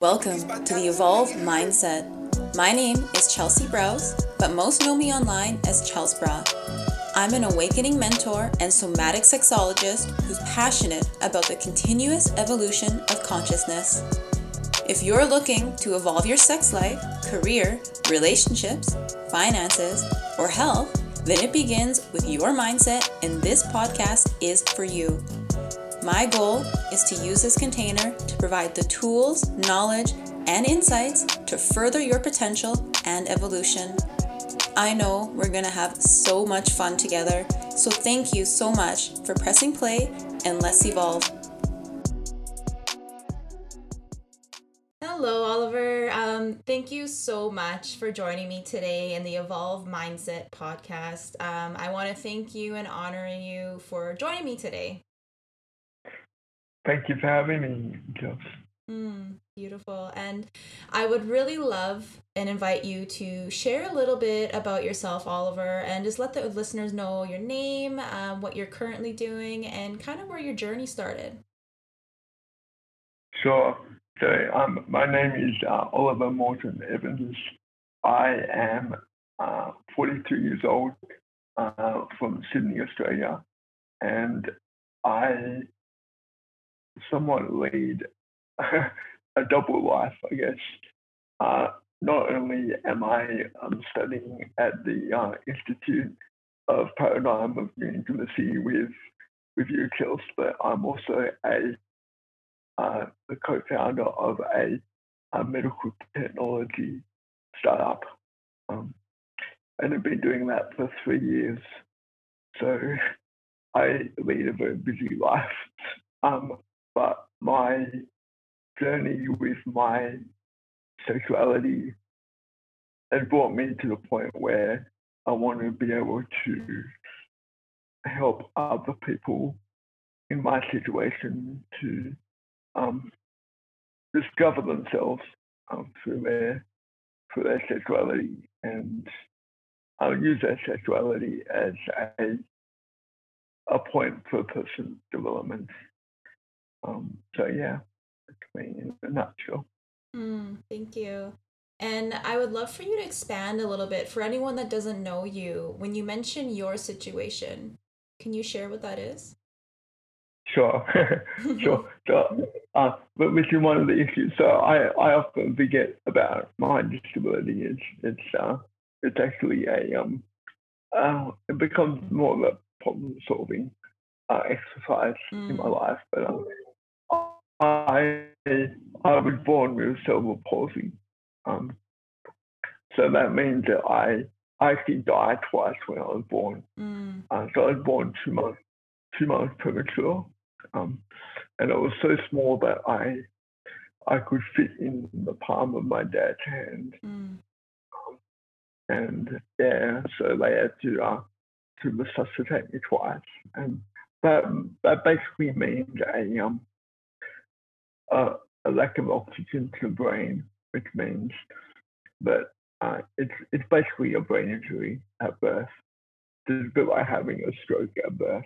Welcome to the Evolve Mindset. My name is Chelsea Browse, but most know me online as Chels Bra. I'm an awakening mentor and somatic sexologist who's passionate about the continuous evolution of consciousness. If you're looking to evolve your sex life, career, relationships, finances, or health, then it begins with your mindset, and this podcast is for you. My goal is to use this container to provide the tools, knowledge, and insights to further your potential and evolution. I know we're to have so much fun together, so thank you so much for pressing play and let's evolve. Hello, Oliver. Um, thank you so much for joining me today in the Evolve Mindset podcast. Um, I want to thank you and honor you for joining me today. Thank you for having me, Jess. Mm, beautiful. And I would really love and invite you to share a little bit about yourself, Oliver, and just let the listeners know your name, um, what you're currently doing, and kind of where your journey started. Sure. So, um, my name is uh, Oliver Morton Evans. I am uh, 42 years old uh, from Sydney, Australia, and I somewhat lead a double life, I guess. Uh, not only am I um, studying at the uh, Institute of Paradigm of New Intimacy with with you, Kills, but I'm also a uh, co-founder of a, a medical technology startup, um, and I've been doing that for three years. So I lead a very busy life. Um, but my journey with my sexuality has brought me to the point where I want to be able to help other people in my situation to um, discover themselves um, through their through their sexuality and I'll use their sexuality as a a point for personal development. Um, so yeah, that's me in a nutshell. Mm, thank you. And I would love for you to expand a little bit for anyone that doesn't know you. When you mention your situation, can you share what that is? Sure, sure. So, uh, but which is one of the issues. So I, I often forget about my disability. It's it's uh, it's actually a um, uh, it becomes more of a problem solving uh, exercise mm. in my mm. life. But um, I I was born with cerebral palsy. Um, so that means that I I actually died twice when I was born. Mm. Uh, so I was born two months two months premature, um, and I was so small that I I could fit in the palm of my dad's hand. Mm. Um, and yeah, so they had to uh, to resuscitate me twice, and that that basically means a um uh, a lack of oxygen to the brain, which means that uh, it's it's basically a brain injury at birth. It's a bit like having a stroke at birth.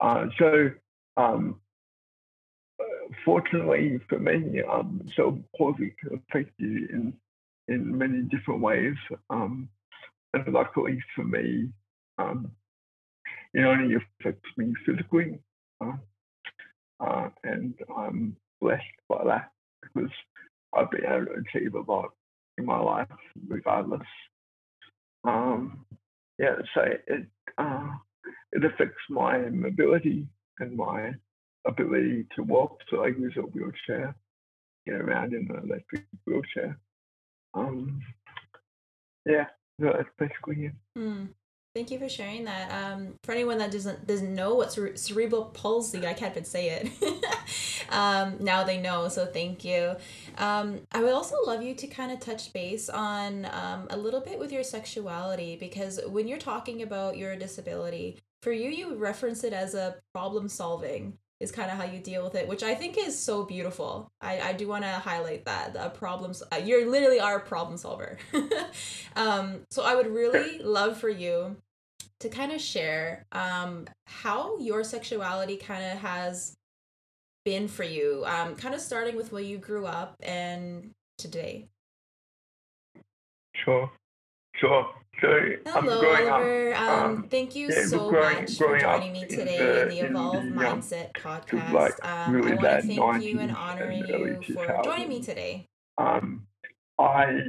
Uh, so, um, fortunately for me, um, so palsy can affect you in in many different ways. Um, and luckily for me, um, it only affects me physically. Uh, uh, and I'm blessed by that because I've been able to achieve a lot in my life regardless. Um, yeah, so it uh, it affects my mobility and my ability to walk. So I use a wheelchair, get around in an electric wheelchair. Um, yeah, that's basically it. Mm. Thank you for sharing that. Um, for anyone that doesn't doesn't know what cere- cerebral palsy, I can't even say it. um, now they know, so thank you. Um, I would also love you to kind of touch base on um, a little bit with your sexuality because when you're talking about your disability, for you, you reference it as a problem solving is kind of how you deal with it, which I think is so beautiful. I, I do want to highlight that the problems uh, you're literally our problem solver. um, so I would really love for you to kind of share um, how your sexuality kind of has been for you? Um, kind of starting with where you grew up and today. Sure, sure. So Hello, Oliver. Up, um, um, thank you yeah, so growing, much growing for joining me today in the, in the Evolve in the, Mindset podcast. Like um, really I want to thank you and honor you for joining me today. Um, I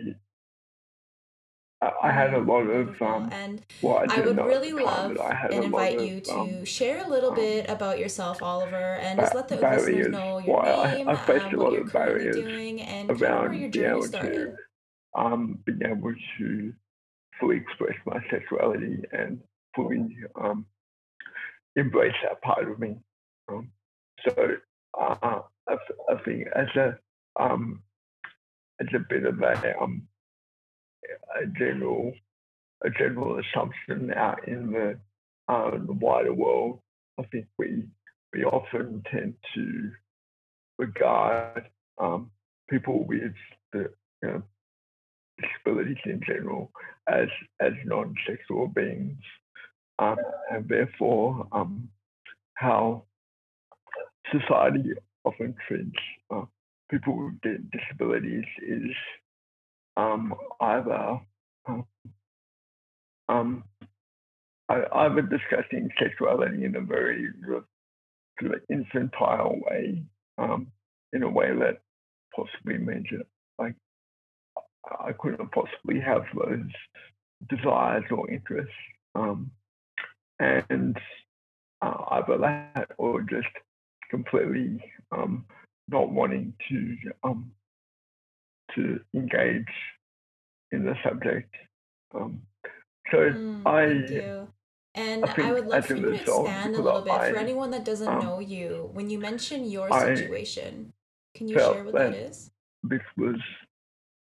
I had a lot of um, and well, I, I would really love and invite you to um, share a little um, bit about yourself, Oliver, and just let the listeners know your name, I, I faced um, lot of barriers doing, and around where your journey started. To, um, being able to fully express my sexuality and fully um, embrace that part of me. Um, so uh, I, I think as a um, as a bit of a um, a general a general assumption out in the, uh, the wider world. I think we we often tend to regard um, people with the you know, disabilities in general as as non-sexual beings, um, and therefore um, how society often treats uh, people with disabilities is um, either um, um, either discussing sexuality in a very sort of infantile way, um, in a way that possibly means that like I couldn't possibly have those desires or interests, um, and uh, either that or just completely um, not wanting to um, to engage in the subject. Um, so mm, I. And I, I, would love for you to expand a little bit I, for anyone that doesn't um, know you. When you mention your situation, I can you share what that, that is? This was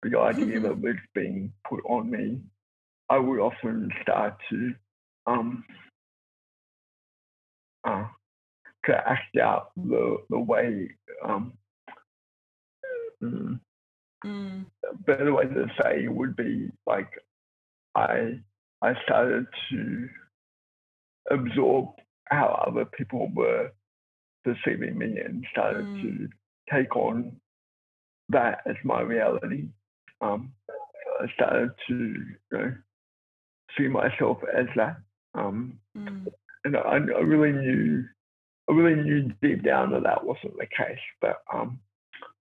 the idea that was being put on me. I would often start to um, uh, to act out the the way um, mm, Mm. Better way to say would be like I I started to absorb how other people were perceiving me and started mm. to take on that as my reality. Um, I started to you know, see myself as that, um, mm. and I, I, really knew, I really knew deep down that that wasn't the case. But um,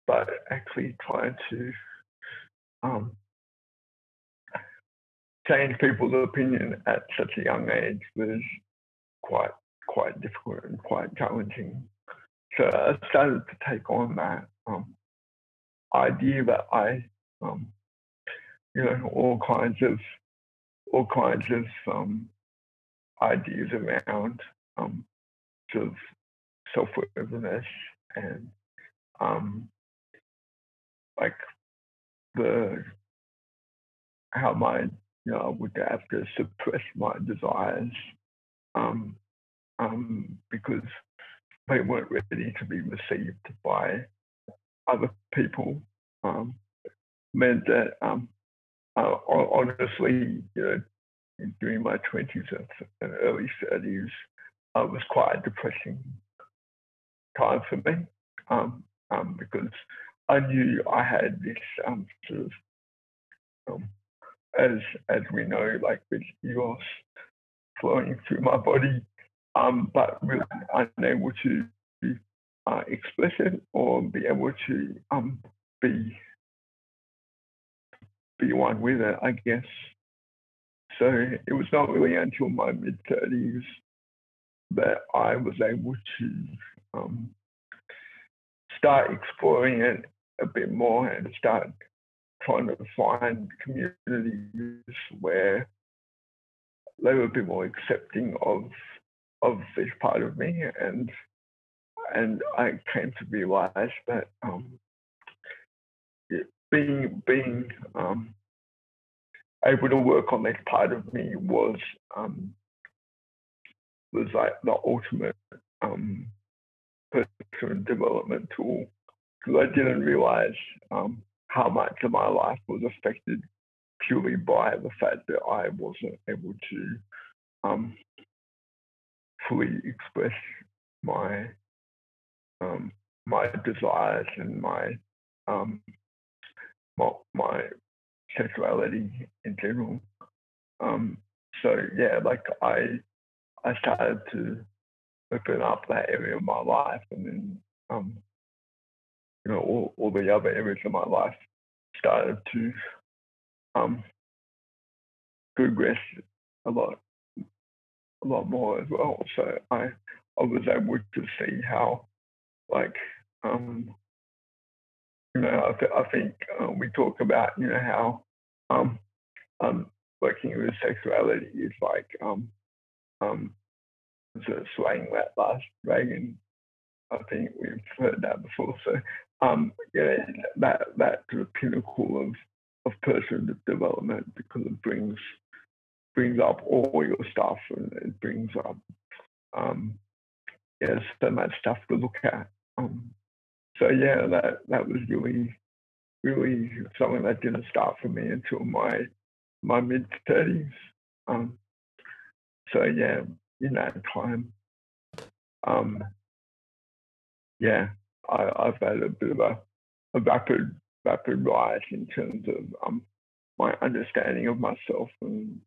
but actually trying to um, change people's opinion at such a young age was quite quite difficult and quite challenging. So I started to take on that um, idea that I, um, you know, all kinds of all kinds of um, ideas around um, sort of self-awareness and um, like the how my you know I would have to suppress my desires um, um, because they weren't ready to be received by other people um, meant that um, honestly you know during my 20s and early 30s uh, was quite a depressing time for me um, um, because I knew I had this um, sort of, um, as as we know, like with eros flowing through my body, um, but really unable to uh, express it or be able to um, be one with it, I guess. So it was not really until my mid thirties that I was able to um, start exploring it a bit more and start trying to find communities where they were a bit more accepting of of this part of me and and I came to realize that um, being being um, able to work on this part of me was um, was like the ultimate um, personal development tool. Because I didn't realize um, how much of my life was affected purely by the fact that I wasn't able to um, fully express my um, my desires and my um, my, my sexuality in general. Um, so yeah, like I I started to open up that area of my life, and then um, you know all, all the other areas of my life started to um, progress a lot a lot more as well. So I I was able to see how like um, you know I, I think uh, we talk about you know how um, um, working with sexuality is like um, um, sort of slaying that last dragon. I think we've heard that before. So um, you know, that that sort of pinnacle of of personal development because it brings brings up all your stuff and it brings up um, yeah so much stuff to look at. Um, so yeah, that that was really really something that didn't start for me until my my mid thirties. Um, so yeah, in that time, um, yeah, I, I've had a bit of a, a rapid rapid rise in terms of um, my understanding of myself and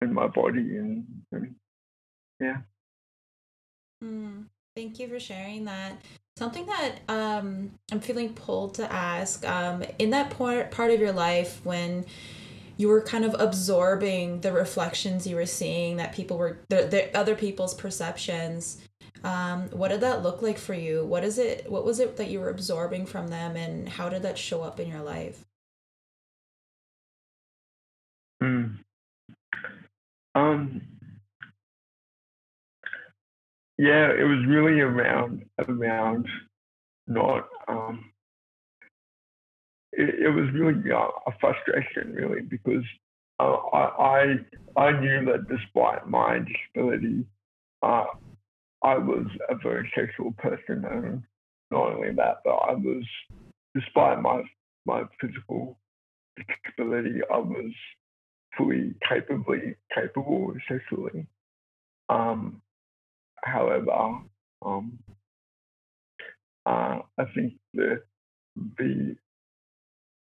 and my body and, and yeah. Mm, thank you for sharing that. Something that um, I'm feeling pulled to ask um, in that part part of your life when you were kind of absorbing the reflections you were seeing that people were the, the other people's perceptions um, what did that look like for you what is it what was it that you were absorbing from them and how did that show up in your life mm. um yeah it was really around around not um it, it was really uh, a frustration, really, because uh, I, I, I knew that despite my disability, uh, I was a very sexual person, and not only that, but I was, despite my my physical disability, I was fully capably capable sexually. Um, however, um, uh, I think the the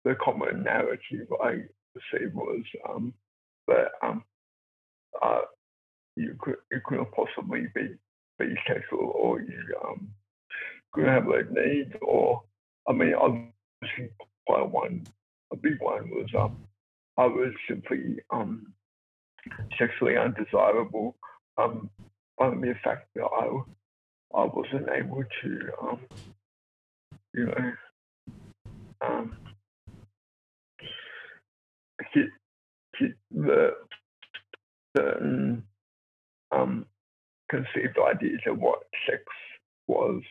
the common narrative I received was um, that um, uh, you could you couldn't possibly be bisexual or you um, couldn't have those needs or I mean obviously quite one a big one was um, I was simply um, sexually undesirable um, by the fact that I I wasn't able to um, you know um, hit hit the certain um, conceived ideas of what sex was.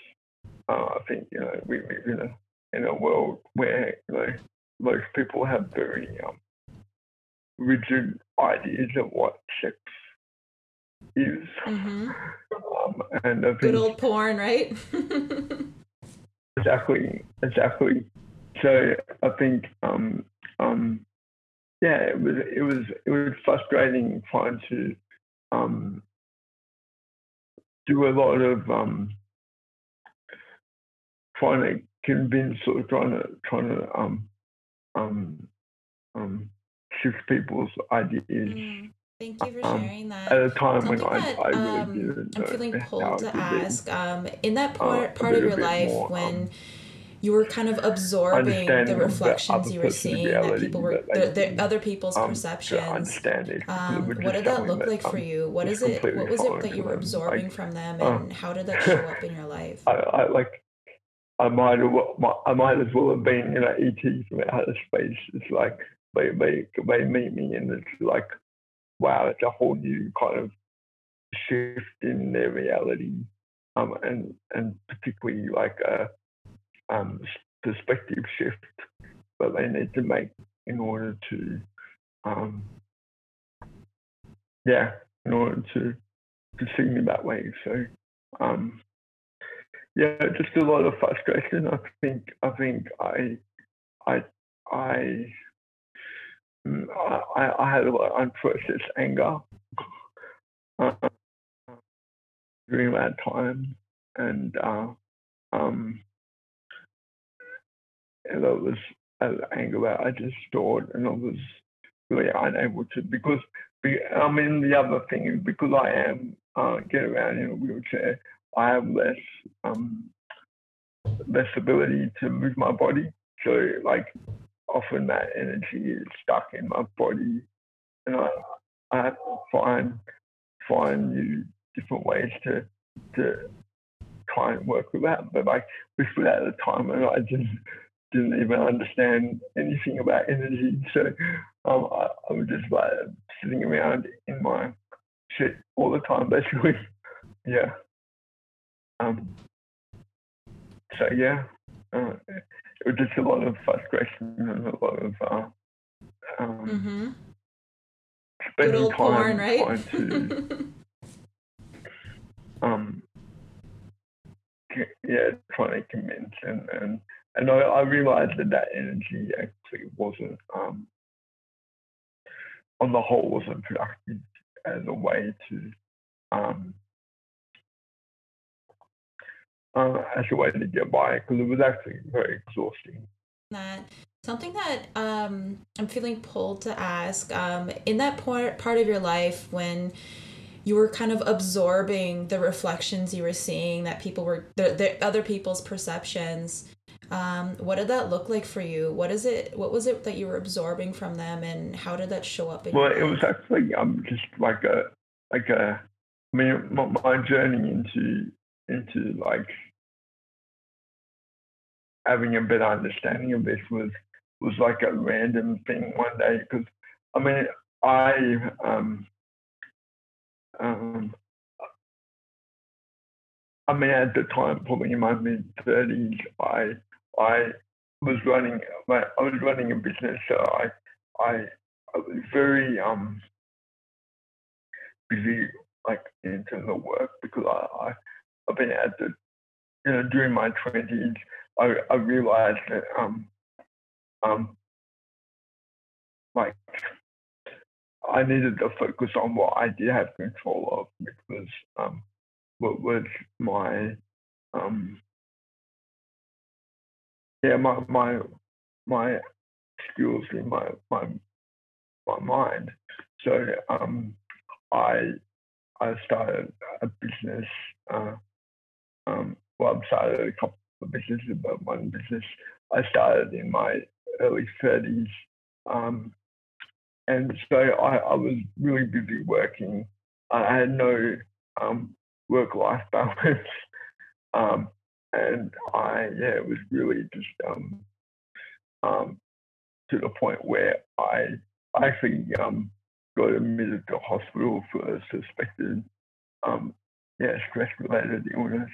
Uh, I think you know we live in a in a world where you know most people have very um, rigid ideas of what sex is. Mm-hmm. Um, and I think, good old porn, right? exactly, exactly. So I think um, um, yeah, it was it was it was frustrating trying to um, do a lot of um, trying to convince or trying to trying to um, um, um, shift people's ideas. Mm, thank you for um, sharing that. At a time Something when that, I, I really um, didn't. I'm feeling pulled to ask. Um, in that part uh, part of your life more, when you were kind of absorbing the reflections you were seeing that people were the, the, other people's um, perceptions um, what did that look that, like um, for you what is it what was it that you were absorbing like, from them and um, how did that show up in your life I, I like I might have I might as well have been you know ET from outer space it's like they they they meet me and it's like wow it's a whole new kind of shift in their reality um and and particularly like a um, perspective shift that they need to make in order to, um, yeah, in order to to see me that way. So, um, yeah, just a lot of frustration. I think I think I I I I, I had a lot of unprocessed anger uh, during that time, and uh, um, and I was anger that I just stored, and I was really unable to because I mean the other thing is because I am uh, get around in a wheelchair, I have less um, less ability to move my body. So like often that energy is stuck in my body, and I I have to find find new different ways to to try and work with that. But like before at the time, and I just didn't even understand anything about energy. So um, I, I was just like sitting around in my shit all the time, basically. yeah. Um, so yeah, uh, it was just a lot of frustration and a lot of uh, um, mm-hmm. spending time porn, right? trying to um, yeah, trying to convince and, and and I, I realized that that energy actually wasn't, um, on the whole, wasn't productive as a way to, um, uh, as a way to get by because it was actually very exhausting. That something that um, I'm feeling pulled to ask um, in that part part of your life when you were kind of absorbing the reflections you were seeing that people were the, the other people's perceptions um, what did that look like for you? What is it? What was it that you were absorbing from them, and how did that show up? In well, it was actually um just like a like a I mean my, my journey into into like having a better understanding of this was was like a random thing one day because I mean I um um I mean at the time probably in my mid thirties I I was running my I was running a business, so I I, I was very um busy like in terms of work because I, I I've been at the you know during my twenties I I realized that um um like I needed to focus on what I did have control of, which was um what was my um yeah, my my my skills in my my my mind. So um, I I started a business. Uh, um, well, I started a couple of businesses, but one business I started in my early thirties, um, and so I, I was really busy working. I had no um, work-life balance. Um, and I yeah, it was really just um, um, to the point where I, I actually um, got admitted to hospital for a suspected yeah stress related illness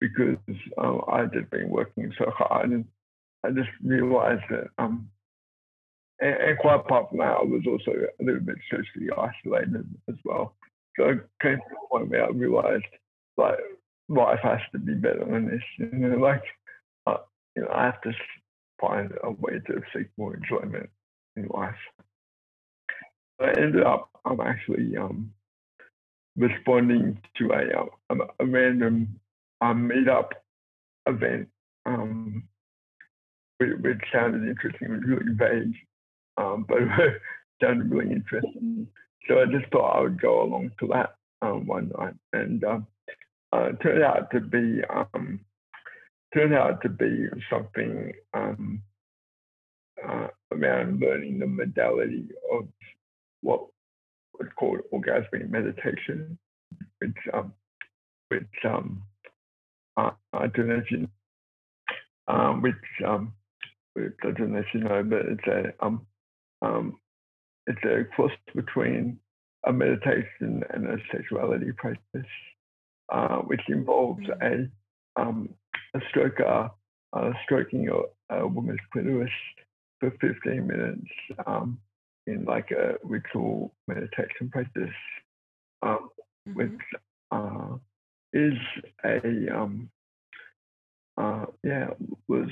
because um, I had been working so hard and I just realized that um, and, and quite apart from that, I was also a little bit socially isolated as well. So I came to the point where I realized like life has to be better than this. You know, like, uh, you know, I have to find a way to seek more enjoyment in life. I ended up, I'm actually um, responding to a, um, a, a random um, meetup event, um, which, which, sounded interesting. It was really vague, um, but it sounded really interesting. So I just thought I would go along to that um, one night. And um, uh, turned out to be um, turned out to be something um, uh, around learning the modality of what was called orgasmic meditation, which um, which um, uh, I don't know if you um, which um, which I don't know if you know, but it's a um, um, it's a cross between a meditation and a sexuality practice. Uh, which involves mm. a, um, a stroker uh, stroking a, a, woman's clitoris for 15 minutes um, in like a ritual meditation practice, um, mm-hmm. which uh, is a um, uh, yeah was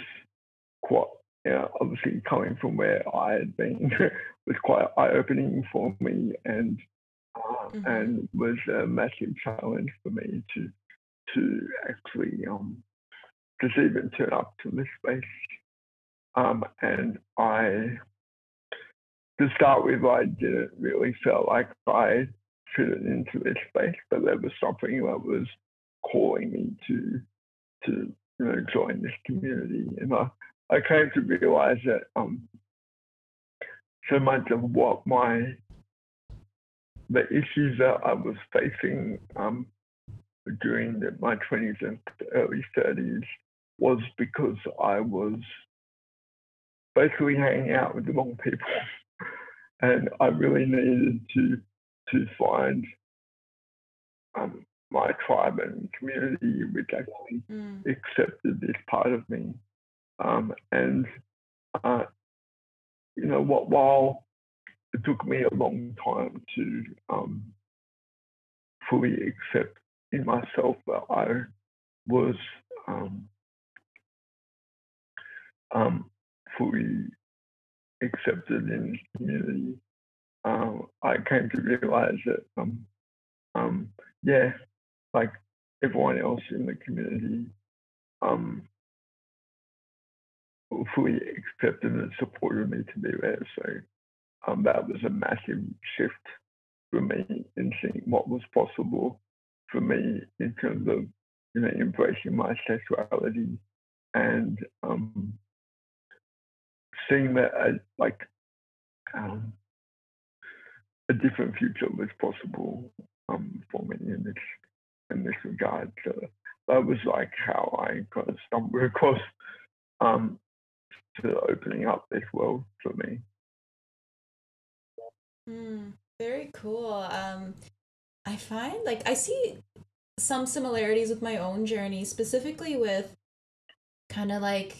quite yeah, obviously coming from where I had been was quite eye opening for me and mm-hmm. and was a massive challenge for me to to actually um, just even turn up to this space. Um, and I, to start with, I didn't really feel like I fitted into this space, but there was something that was calling me to, to you know, join this community. And I, I came to realize that um, so much of what my the issues that I was facing um, during the, my 20s and early 30s was because I was basically hanging out with the wrong people. And I really needed to to find um, my tribe and community which actually mm. accepted this part of me. Um, and uh, you know what while it took me a long time to um, fully accept in myself that I was um, um, fully accepted in community. Um, I came to realize that, um, um, yeah, like everyone else in the community, um, fully accepted and supported me to be there. So um, that was a massive shift for me in seeing what was possible for me in terms of you know embracing my sexuality and um, seeing that as like um, a different future was possible um, for me in this in this regard. So that was like how I kind of stumbled across um, to opening up this world for me. Mm, very cool. Um, I find like I see some similarities with my own journey, specifically with kind of like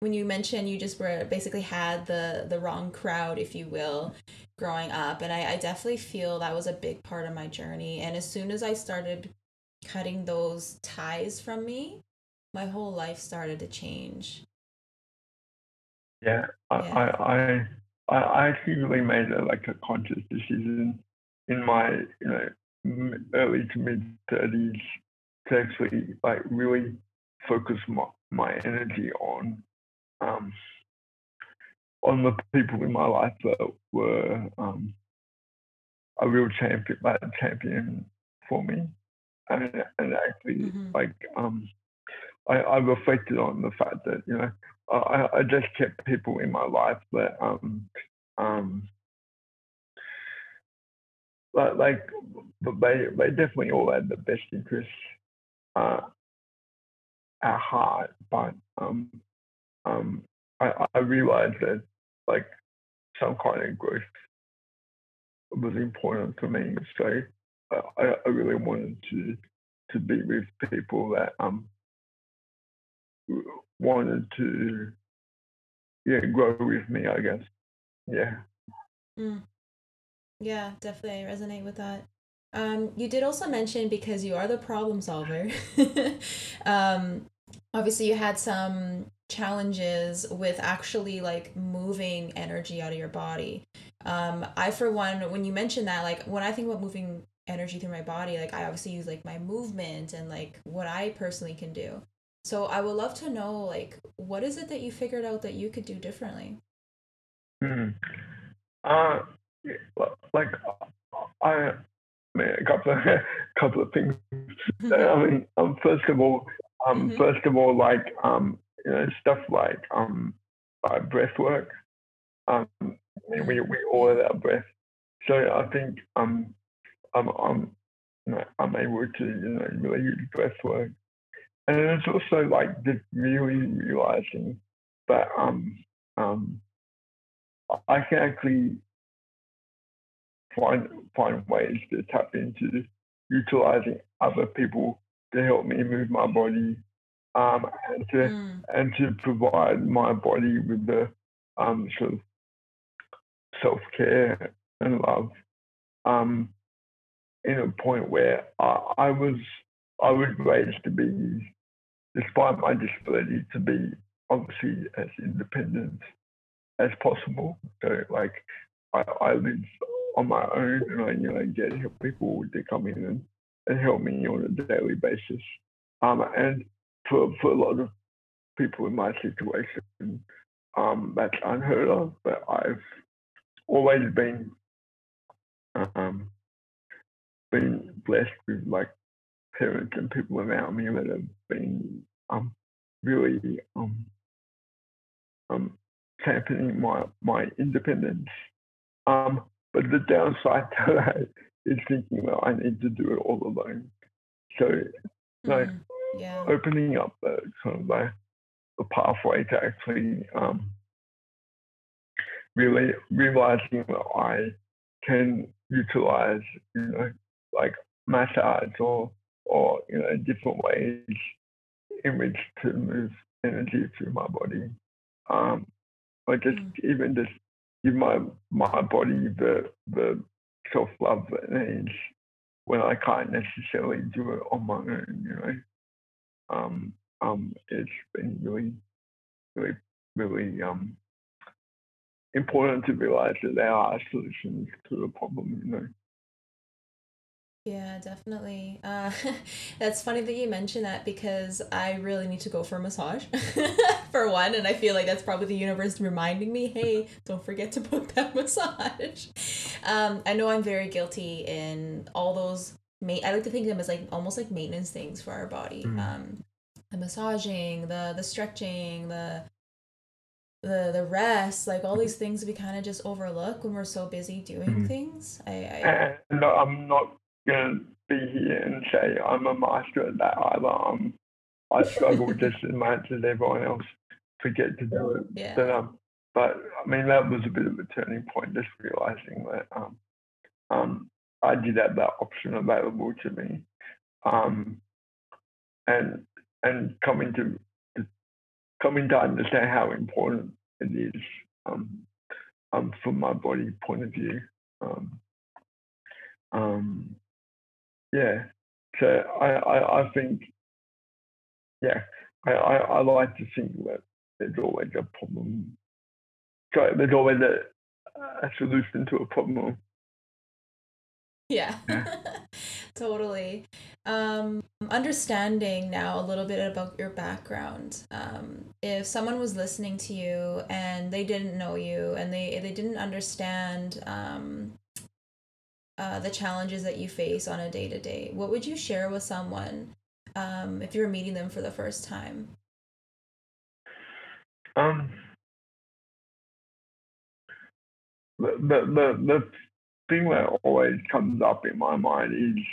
when you mentioned you just were basically had the the wrong crowd, if you will, growing up, and I, I definitely feel that was a big part of my journey. And as soon as I started cutting those ties from me, my whole life started to change. Yeah, I, yeah. I, I I, actually really made a, like a conscious decision in my you know early to mid thirties to actually like really focus my, my energy on um, on the people in my life that were um, a real champion, like champion for me, and and actually mm-hmm. like um, I, I reflected on the fact that you know I, I just kept people in my life that um um like, like they they definitely all had the best interests uh, at heart, but um um I, I realized that like some kind of growth was important for me. So I, I really wanted to to be with people that um wanted to yeah grow with me i guess yeah mm. yeah definitely I resonate with that um you did also mention because you are the problem solver um obviously you had some challenges with actually like moving energy out of your body um i for one when you mentioned that like when i think about moving energy through my body like i obviously use like my movement and like what i personally can do so I would love to know, like, what is it that you figured out that you could do differently? Hmm. Uh, like I, I mean, a couple of couple of things. I mean, um, first of all, um, mm-hmm. first of all, like um, you know, stuff like um, uh, breath work. Um, I mean, we we all have our breath, so I think um, I'm I'm you know, I'm able to you know really use breath work and it's also like just really realizing that um um I can actually find find ways to tap into utilizing other people to help me move my body um, and to mm. and to provide my body with the um, sort of self care and love um, in a point where I, I was I was raised to be despite my disability, to be obviously as independent as possible. So, like, I, I live on my own and I, you know, get help people to come in and, and help me on a daily basis. Um, and for for a lot of people in my situation, um, that's unheard of. But I've always been um, been blessed with like parents and people around me that have been um, really um, um, championing my my independence. Um, but the downside to that is thinking, well, I need to do it all alone. So, like, mm, yeah. opening up the kind of the, the pathway to actually um, really realizing that I can utilize, you know, like massage or or you know different ways in which to move energy through my body. Um, or just mm. even just give my my body the the self love needs when I can't necessarily do it on my own. You know, um, um, it's been really, really, really um, important to realize that there are solutions to the problem. You know. Yeah, definitely. Uh, that's funny that you mention that because I really need to go for a massage, for one, and I feel like that's probably the universe reminding me, hey, don't forget to book that massage. Um, I know I'm very guilty in all those. Ma- I like to think of them as like almost like maintenance things for our body. Mm. Um, the massaging, the the stretching, the the the rest, like all these things we kind of just overlook when we're so busy doing mm. things. I, I and I'm not going to be here and say I'm a master at that either. Um, I struggle just as much as everyone else to get to do it. Yeah. But, um, but I mean, that was a bit of a turning point, just realizing that um, um, I did have that option available to me. Um, and and coming to, to coming to understand how important it is um, um, from my body point of view. Um, um, yeah. So I, I, I think, yeah, I, I, I like to think that there's always a problem. So there's always a, a solution to a problem. Yeah, yeah. totally. Um, understanding now a little bit about your background. Um, if someone was listening to you and they didn't know you and they, they didn't understand um, uh, the challenges that you face on a day to day, what would you share with someone um, if you're meeting them for the first time? Um, the, the, the, the thing that always comes up in my mind is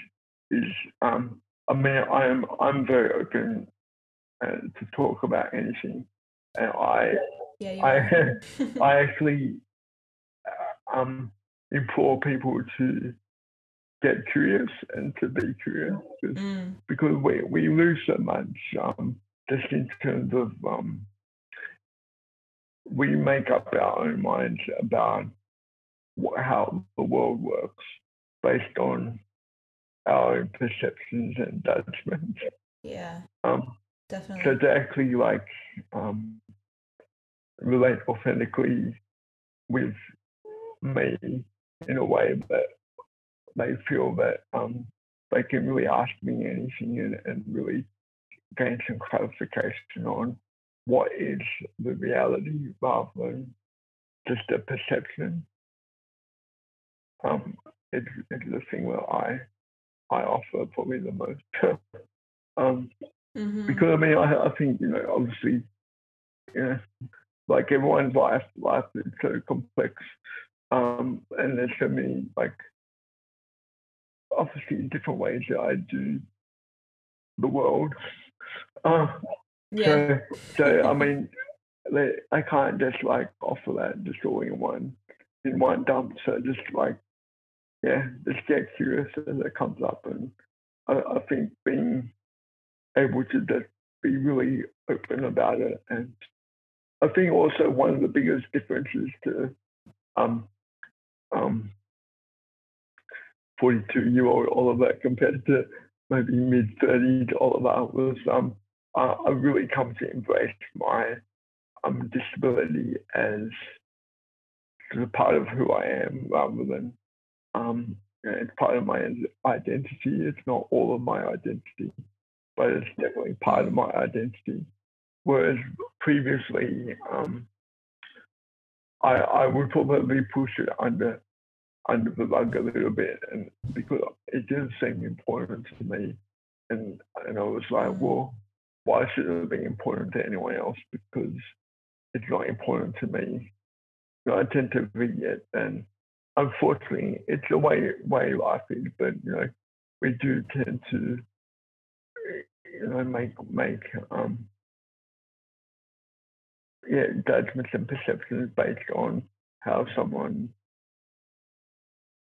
is um, I mean I'm I'm very open uh, to talk about anything, and I yeah, I I actually uh, um implore people to get curious and to be curious mm. because we, we lose so much um, just in terms of um, we make up our own minds about how the world works based on our own perceptions and judgments. Yeah. Um, definitely. So to actually like um, relate authentically with me in a way that they feel that um, they can really ask me anything and, and really gain some clarification on what is the reality rather than just a perception. Um, it's, it's the thing that I I offer probably the most. um, mm-hmm. Because I mean, I, I think you know, obviously, you know, like everyone's life, life is so complex, um, and there's so many like obviously different ways that I do the world. Uh, yeah. So, so I mean, I can't just like offer that just all in one in one dump. So just like yeah, just get curious as it comes up, and I, I think being able to just be really open about it, and I think also one of the biggest differences to um um 42 year old Oliver compared to maybe mid 30s Oliver was um, I, I really come to embrace my um, disability as a part of who I am rather than um, it's part of my identity. It's not all of my identity. but it's definitely part of my identity. Whereas previously, um, I I would probably push it under under the rug a little bit, and because it didn't seem important to me, and and I was like, well, why should it be important to anyone else? Because it's not important to me. Know, I tend to forget, and unfortunately, it's the way way life is. But you know, we do tend to, you know, make make um, yeah judgments and perceptions based on how someone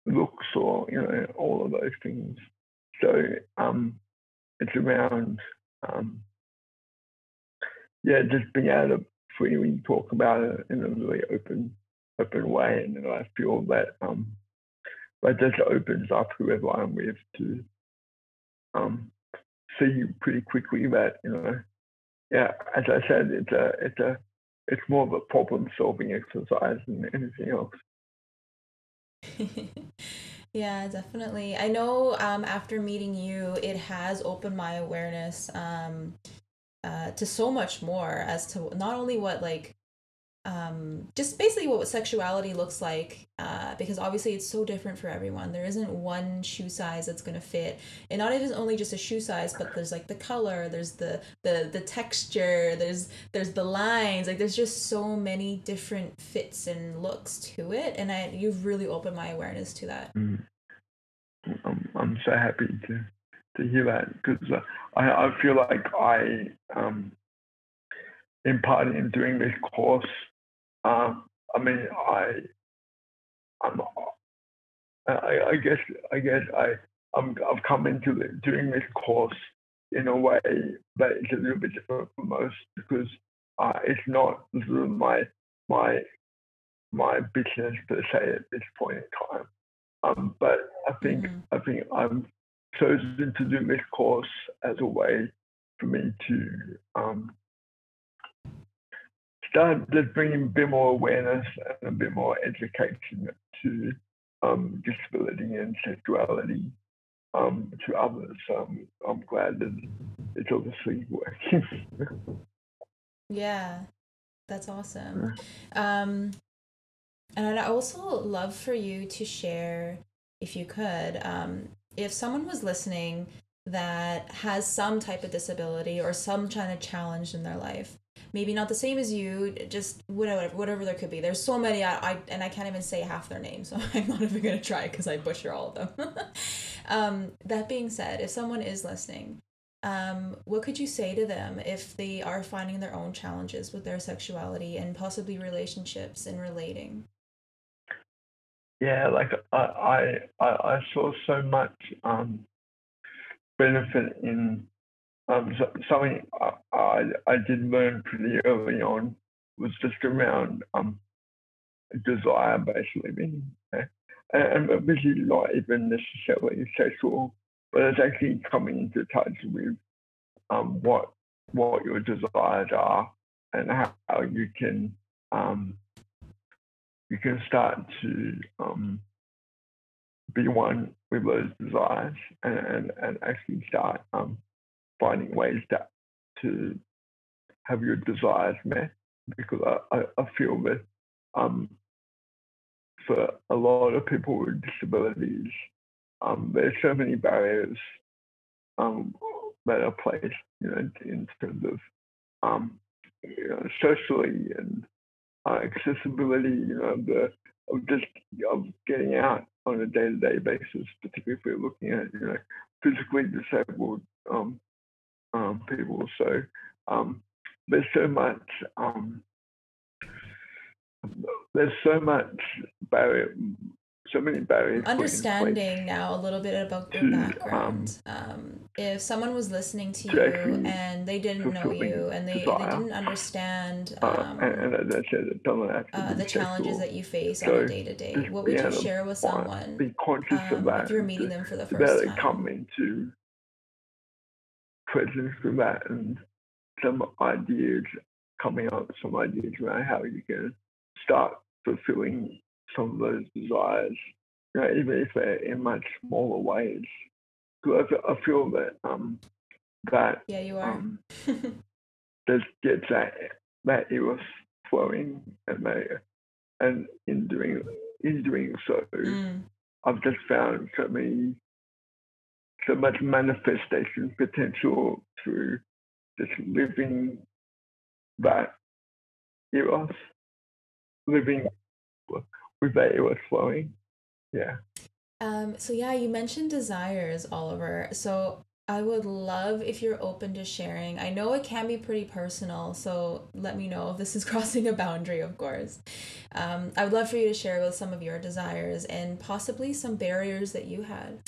looks or you know all of those things. So um, it's around um, yeah, just being able to freely talk about it in a really open open way, and I feel that um, that just opens up whoever I'm with to um, see pretty quickly that you know, yeah, as I said, it's a it's a it's more of a problem solving exercise than anything else. yeah, definitely. I know um, after meeting you, it has opened my awareness um, uh, to so much more as to not only what like um, just basically what sexuality looks like uh, because obviously it's so different for everyone. There isn't one shoe size that's going to fit. And not even only just a shoe size but there's like the color there's the the the texture there's there's the lines. Like there's just so many different fits and looks to it. And i you've really opened my awareness to that. Mm. I'm, I'm so happy to to hear that because uh, I, I feel like I um in part in doing this course um, I mean, I, I'm, I, I guess, I guess I, I'm, I've come into the, doing this course in a way that is a little bit different from most because uh, it's not sort of my, my, my business per se at this point in time. Um, but I think, mm-hmm. I think I'm chosen to do this course as a way for me to um, start just bringing a bit more awareness and a bit more education to um, disability and sexuality um, to others. Um, I'm glad that it's obviously working. yeah, that's awesome. Um, and I'd also love for you to share, if you could, um, if someone was listening that has some type of disability or some kind of challenge in their life maybe not the same as you just whatever whatever there could be. There's so many i, I and i can't even say half their names so i'm not even to try because i butcher all of them. Um, that being said if someone is listening um, what could you say to them if they are finding their own challenges with their sexuality and possibly relationships and relating? Yeah like i i i saw so much um benefit in um, so, something I, I did learn pretty early on was just around um, desire, basically, being, and, and obviously not even necessarily sexual, but it's actually coming into touch with um, what what your desires are and how, how you can um, you can start to um, be one with those desires and, and, and actually start um, finding ways to to have your desires met because I, I, I feel that um, for a lot of people with disabilities, um, there's so many barriers um, that are placed, you know, in terms of um, you know, socially and uh, accessibility, you know, the of just of getting out on a day-to-day basis, particularly if we're looking at you know physically disabled um, um, people. So um, there's so much um, there's so much barrier, so many barriers. Understanding now a little bit about your to, background. Um, um, if someone was listening to, to you and they didn't know you and they, they didn't understand uh, um, and, and, said, uh, the challenges that you face so on a day to day, what would you share with someone? Be conscious of that. If you're meeting them for the first time. come into presence for that and some ideas coming up, some ideas around how you can start fulfilling some of those desires, you know, even if they're in much smaller ways. Because I feel that um, that yeah, you are. Um, just gets that that it was flowing and they and in doing in doing so mm. I've just found so many so much manifestation potential through just living that eros living with that eros flowing yeah um so yeah you mentioned desires oliver so I would love if you're open to sharing. I know it can be pretty personal, so let me know if this is crossing a boundary, of course. Um, I would love for you to share with some of your desires and possibly some barriers that you had.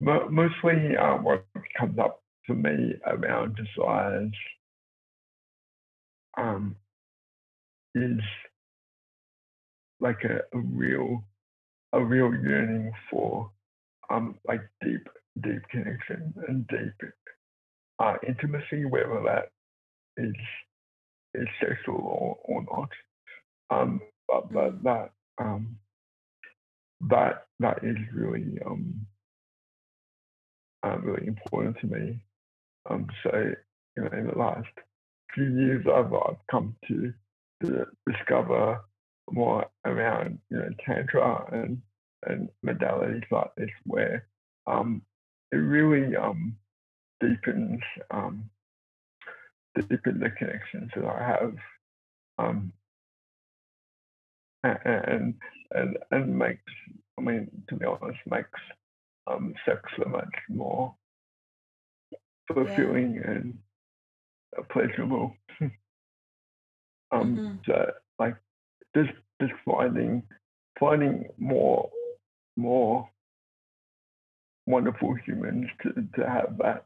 Mostly, uh, what comes up for me around desires um, is like a, a real, a real yearning for um, like deep deep connection and deep uh, intimacy, whether that is is sexual or, or not. Um, but but mm. that um, that that is really um, uh, really important to me. Um, so you know, in the last few years, I've, I've come to, to discover more around you know tantra and and modalities like this where um, it really um, deepens um, the connections that I have, um, and and and makes I mean to be honest makes um, sex so much more fulfilling yeah. and pleasurable. um, mm-hmm. So like just just finding finding more more wonderful humans to, to have that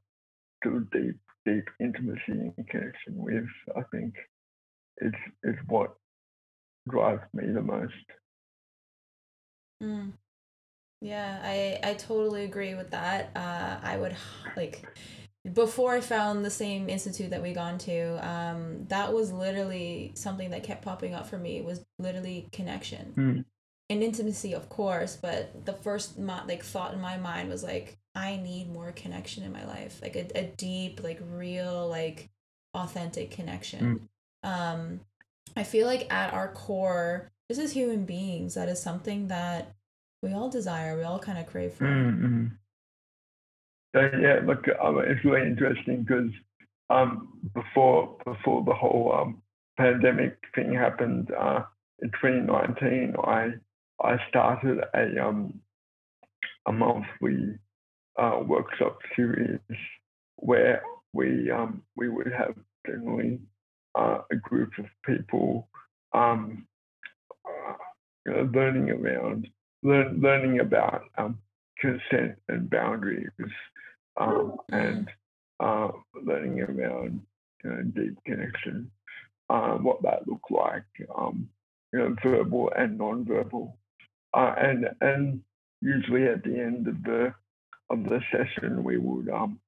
sort of deep, deep intimacy and connection with, I think is is what drives me the most. Mm. Yeah, I I totally agree with that. Uh, I would like before I found the same institute that we gone to. Um, that was literally something that kept popping up for me was literally connection. Mm and intimacy of course but the first like thought in my mind was like i need more connection in my life like a, a deep like real like authentic connection mm. um i feel like at our core just as human beings that is something that we all desire we all kind of crave for mm-hmm. uh, yeah look um, it's really interesting because um before before the whole um pandemic thing happened uh in 2019 i I started a um, a monthly uh, workshop series where we um, we would have generally uh, a group of people um, uh, learning around learn, learning about um, consent and boundaries um, and uh, learning around you know, deep connection, uh, what that looked like, um, you know, verbal and non-verbal. Uh, and and usually at the end of the of the session we would um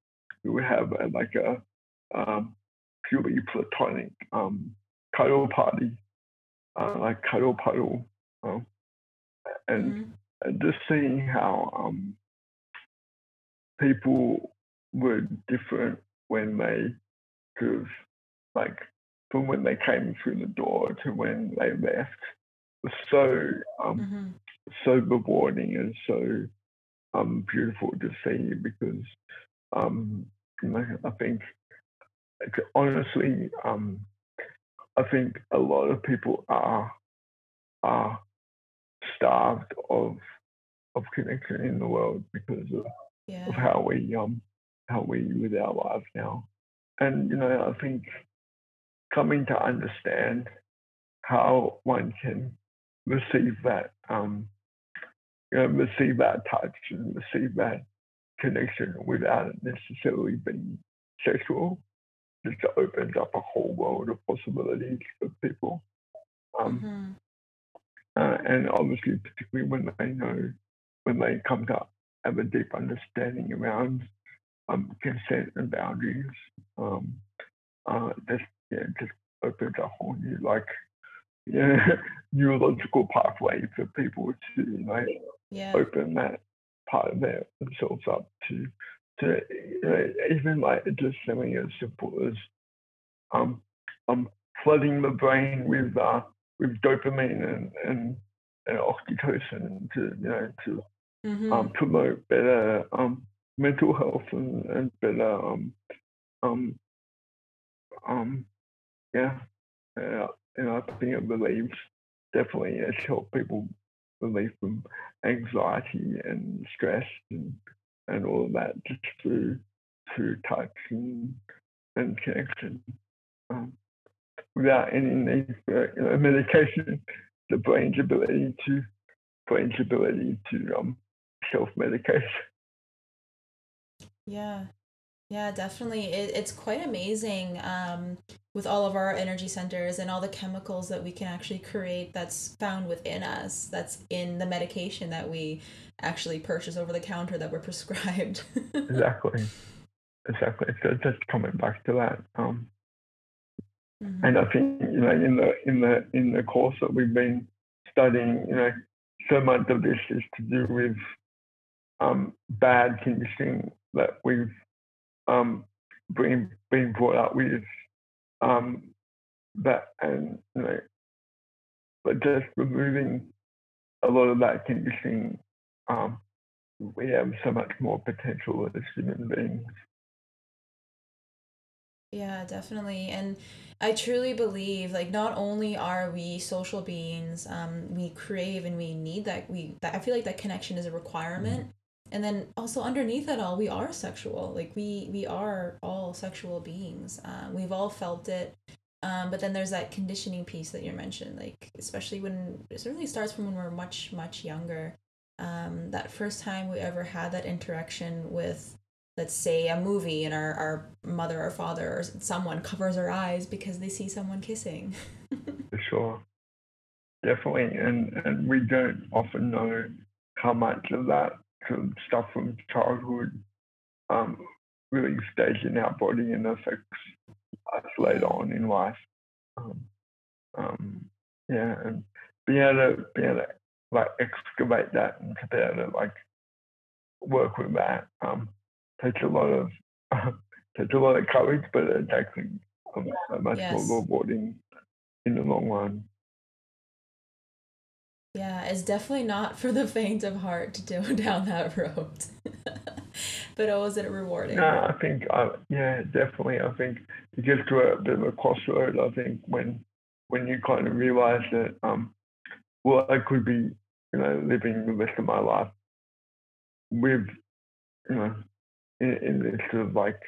we would have a, like a um, purely platonic um, cuddle party, uh, like cuddle puddle, uh, and, mm-hmm. just seeing how um, people were different when they sort of like from when they came through the door to when they left was so um, mm-hmm so rewarding and so um, beautiful to see because um, I think honestly, um, I think a lot of people are are starved of of connection in the world because of, yeah. of how we um how we live our lives now. And you know, I think coming to understand how one can receive that um, you know, receive that touch and receive that connection without it necessarily being sexual. Just opens up a whole world of possibilities for people. Um, mm-hmm. Uh, and obviously, particularly when they know, when they come to have a deep understanding around um, consent and boundaries, um, uh, just yeah, just opens a whole new like yeah, neurological pathway for people to you know yeah. open that part of their, themselves up to to you know, even like just something as simple as um, um, flooding the brain with uh, with dopamine and, and, and oxytocin to you know to mm-hmm. um, promote better um, mental health and, and better um, um, um, yeah, uh, and I think it relieves definitely has helped people relieve from anxiety and stress and and all of that just through through touch and and connection. Um, without any need for medication, the brain's ability to brain's ability to um, self medicate. Yeah, yeah, definitely. It, it's quite amazing um, with all of our energy centers and all the chemicals that we can actually create that's found within us, that's in the medication that we actually purchase over the counter that we're prescribed. exactly. Exactly. So just coming back to that. Um, mm-hmm. And I think, you know, in the in the in the course that we've been studying, you know, so much of this is to do with um, bad conditioning that we've um, been being brought up with um, that and you know but just removing a lot of that conditioning um, we have so much more potential as human beings yeah definitely and i truly believe like not only are we social beings um, we crave and we need that we that, i feel like that connection is a requirement. Mm-hmm. And then also underneath it all we are sexual like we we are all sexual beings uh, we've all felt it um, but then there's that conditioning piece that you mentioned like especially when it certainly starts from when we're much much younger um, that first time we ever had that interaction with let's say a movie and our, our mother or father or someone covers our eyes because they see someone kissing for sure definitely and and we don't often know how much of that stuff from childhood um, really stays in our body and affects us later on in life. Um, um, yeah, and being able to be able to like excavate that and to be able to like work with that um, takes a lot of takes a lot of courage, but it's actually much yes. more rewarding in the long run. Yeah, it's definitely not for the faint of heart to go down that road. but oh, was it rewarding? No, I think, uh, yeah, definitely. I think it gets to a bit of a crossroad. I think when when you kind of realize that, um, well, I could be, you know, living the rest of my life with, you know, in, in this sort of like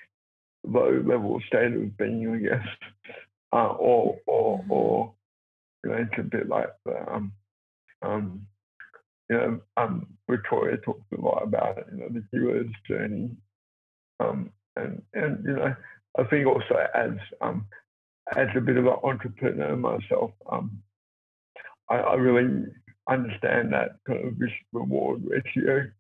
low level state of being, I guess, uh, or or mm-hmm. or you know, it's a bit like the um um, you know, um, Victoria talks a lot about it, you know, the hero's journey. Um, and, and, you know, I think also as, um, as a bit of an entrepreneur myself, um, I, I really understand that kind of risk reward ratio.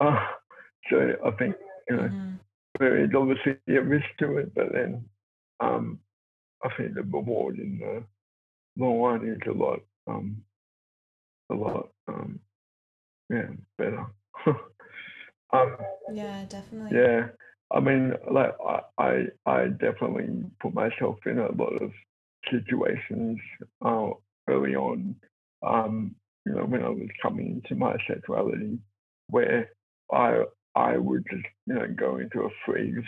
Uh, so I think, you know, mm-hmm. there is obviously a risk to it, but then um, I think the reward in the long run is a lot um, a lot um yeah better. Um yeah definitely. yeah i mean like I, I i definitely put myself in a lot of situations uh, early on um you know when i was coming into my sexuality where i i would just you know go into a freeze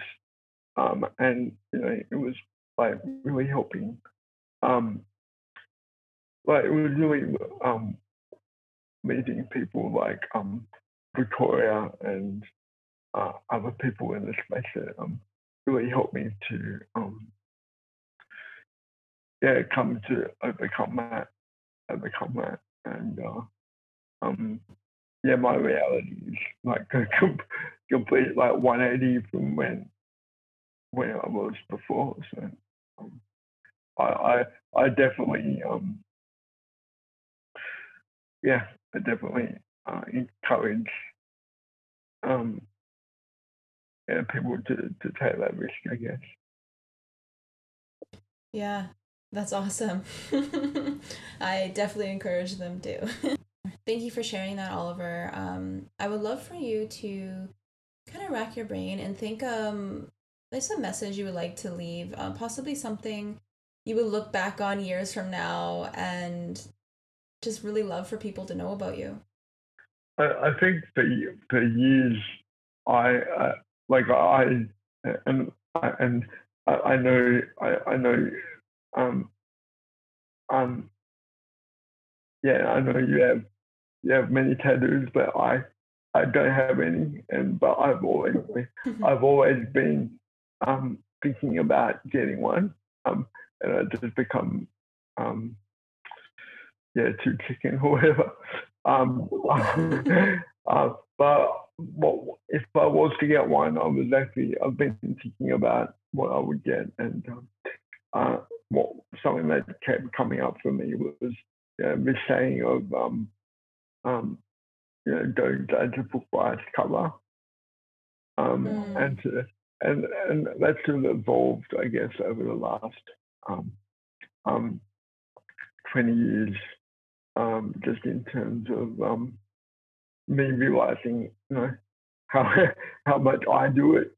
um and you know it was like really helping um like it was really um meeting people like um, Victoria and uh, other people in the space that um, really helped me to um, yeah come to overcome that, overcome that, and uh, um, yeah, my reality is like a complete like 180 from when when I was before. So um, I, I I definitely um yeah I definitely uh, encourage um, yeah, people to, to take that risk, I guess. Yeah, that's awesome. I definitely encourage them to. Thank you for sharing that, Oliver. Um, I would love for you to kind of rack your brain and think um there's a message you would like to leave, um, possibly something you would look back on years from now and just really love for people to know about you? I, I think for for years, I uh, like I and and I, know I, I know um um yeah I know you have you have many tattoos, but I I don't have any, and but I've always been, I've always been um thinking about getting one. Um, and I just become um yeah, too chicken or whatever. Um, uh, but what, if I was to get one, I was actually I've been thinking about what I would get, and um, uh, what something that kept coming up for me was this saying of um, um, you know, don't judge a book by its cover, um, mm. and to, and and that's sort of evolved, I guess, over the last um, um, twenty years um, just in terms of um, me realizing, you know, how how much I do it,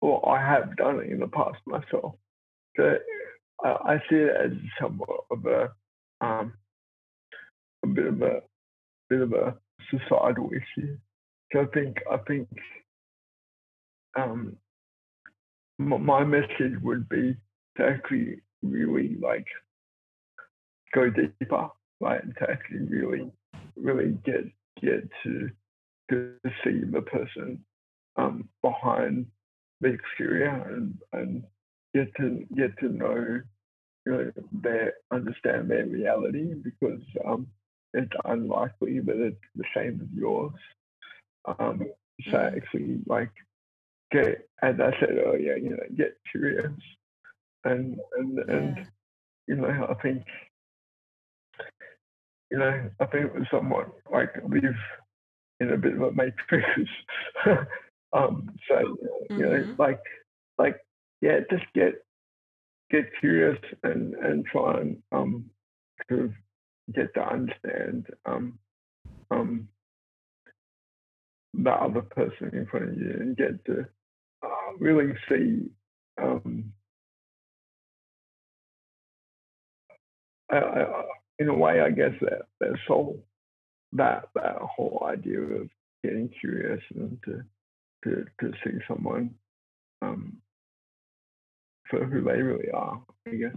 or I have done it in the past myself. So I, I see it as somewhat of a um, a bit of a bit of a societal issue. So I think I think um, my message would be to actually really like go deeper right? To actually really, really get get to to see the person um, behind the exterior and and get to get to know you know their understand their reality because um, it's unlikely that it's the same as yours. Um, so mm. actually like get as I said earlier, you know, get curious and and yeah. and you know, I think you know, I think it was somewhat like live in a bit of a matrix. um, so mm-hmm. you know, mm-hmm. like like yeah, just get get curious and and try and um to get to understand um um the other person in front of you and get to uh, really see um I, I, in a way, I guess that that soul, that that whole idea of getting curious and to to to see someone um, for who they really are, I guess.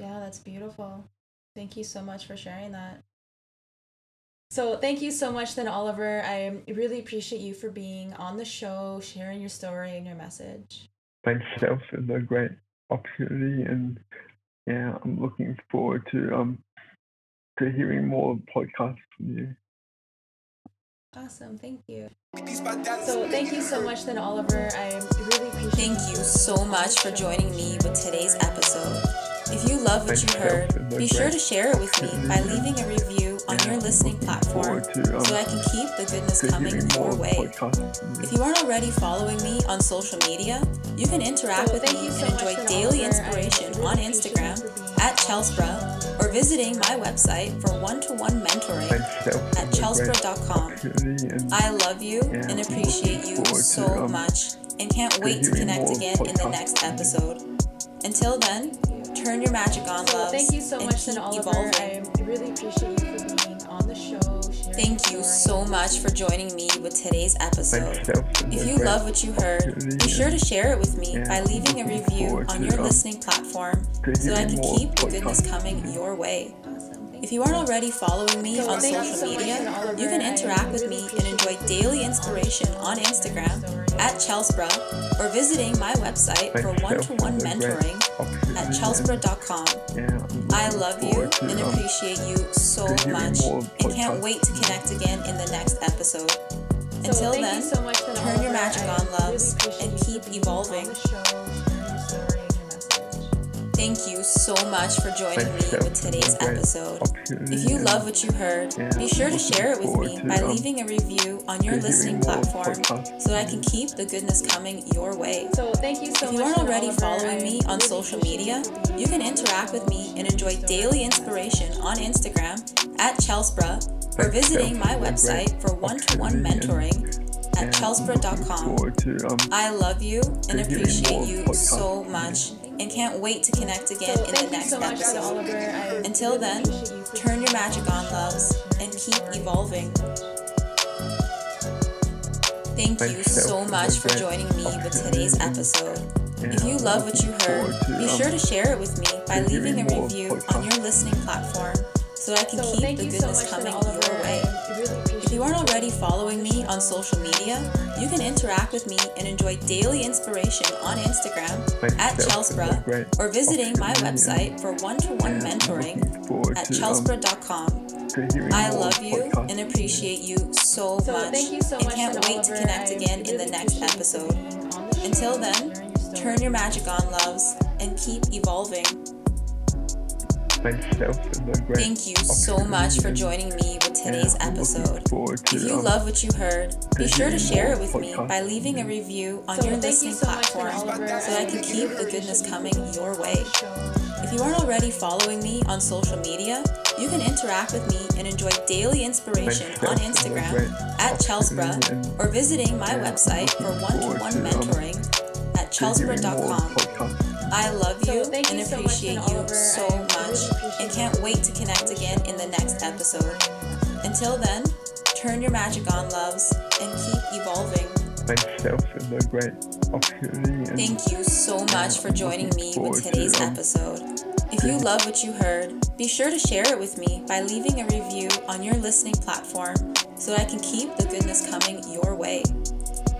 Yeah, that's beautiful. Thank you so much for sharing that. So, thank you so much, then, Oliver. I really appreciate you for being on the show, sharing your story and your message. Thanks, Steph, for the great opportunity and yeah, I'm looking forward to um to hearing more podcasts from you. Awesome, thank you. So thank you so much then Oliver. I really appreciate Thank you so much for joining me with today's episode. If you love what you. Heard, be sure to share it with me by leaving a review on your listening platform so I can keep the goodness coming your way. If you aren't already following me on social media, you can interact with me and enjoy daily inspiration on Instagram at Chelsbra or visiting my website for one-to-one mentoring at chelsbra.com. I love you and appreciate you so much and can't wait to connect again in the next episode. Until then, turn your magic on, love. Thank you so much, keep Oliver. Evolving. I really appreciate you for being on the show. Thank you so much for joining me with today's episode. If you love what you heard, be sure to share it with me by leaving a review on your listening platform so I can keep the goodness coming your way. If you aren't already following me on social media, you can interact with me and enjoy daily inspiration on Instagram at Chelsbra or visiting my website for one-to-one mentoring at chelsbra.com. I love you and appreciate you so much and can't wait to connect again in the next episode. Until then, turn your magic on, loves, and keep evolving. Thank you so much for joining me with today's episode. If you love what you heard, be sure to share it with me by um, leaving a review on your listening platform so I can keep the goodness coming your way. So thank you so If much. you aren't already Oliver. following me on social media, you can interact with me and enjoy daily inspiration on Instagram at Chelsbra or visiting my website for one-to-one mentoring at chelsbra.com. To, um, I love you and appreciate you podcasts so from much and can't wait to connect again So in the next so much episode. Oliver. Until then, you turn your magic on, loves, and keep evolving. Thank you so much for joining me with today's episode. If you love what you heard, be sure to share it with me by leaving a review on your listening platform so I can So keep the you so goodness coming to Oliver. your way. I really appreciate If you aren't already following me on social media, you can interact with me and enjoy daily inspiration on Instagram at Chelsbra or visiting my website for one-to-one mentoring at chelsbra.com. I love you and appreciate you so So much thank and can't wait to connect again in the next episode. being on the show Until then, sharing your story. turn your magic on, loves, and keep evolving. Thank you so much for joining me with today's episode. If you love what you heard, be sure to share it with me by leaving a review on So your thank you listening so platform Oliver. so I can keep the goodness coming your way. If you aren't already following me on social media, you can interact with me and enjoy daily inspiration on Instagram at Chelsbra or visiting my website for one-to-one mentoring at chelsbra.com. I love So you thank and you so much, appreciate Ken you so I really much and can't wait to connect again in the next episode. Until then, turn your magic on, loves, and keep evolving. Thank you so much for joining me with today's episode. If you love what you heard, be sure to share it with me by leaving a review on your listening platform so I can keep the goodness coming your way.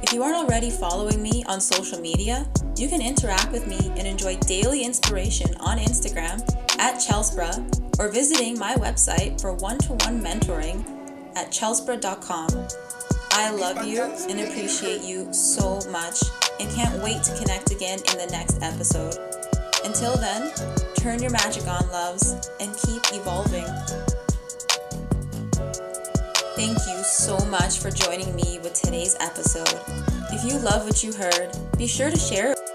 If you aren't already following me on social media, you can interact with me and enjoy daily inspiration on Instagram at Chelsbra or visiting my website for one-to-one mentoring at chelsbra.com. I love you and appreciate you so much and can't wait to connect again in the next episode. Until then, turn your magic on, loves, and keep evolving. Thank you so much for joining me with today's episode. If you love what you heard, be sure to share it.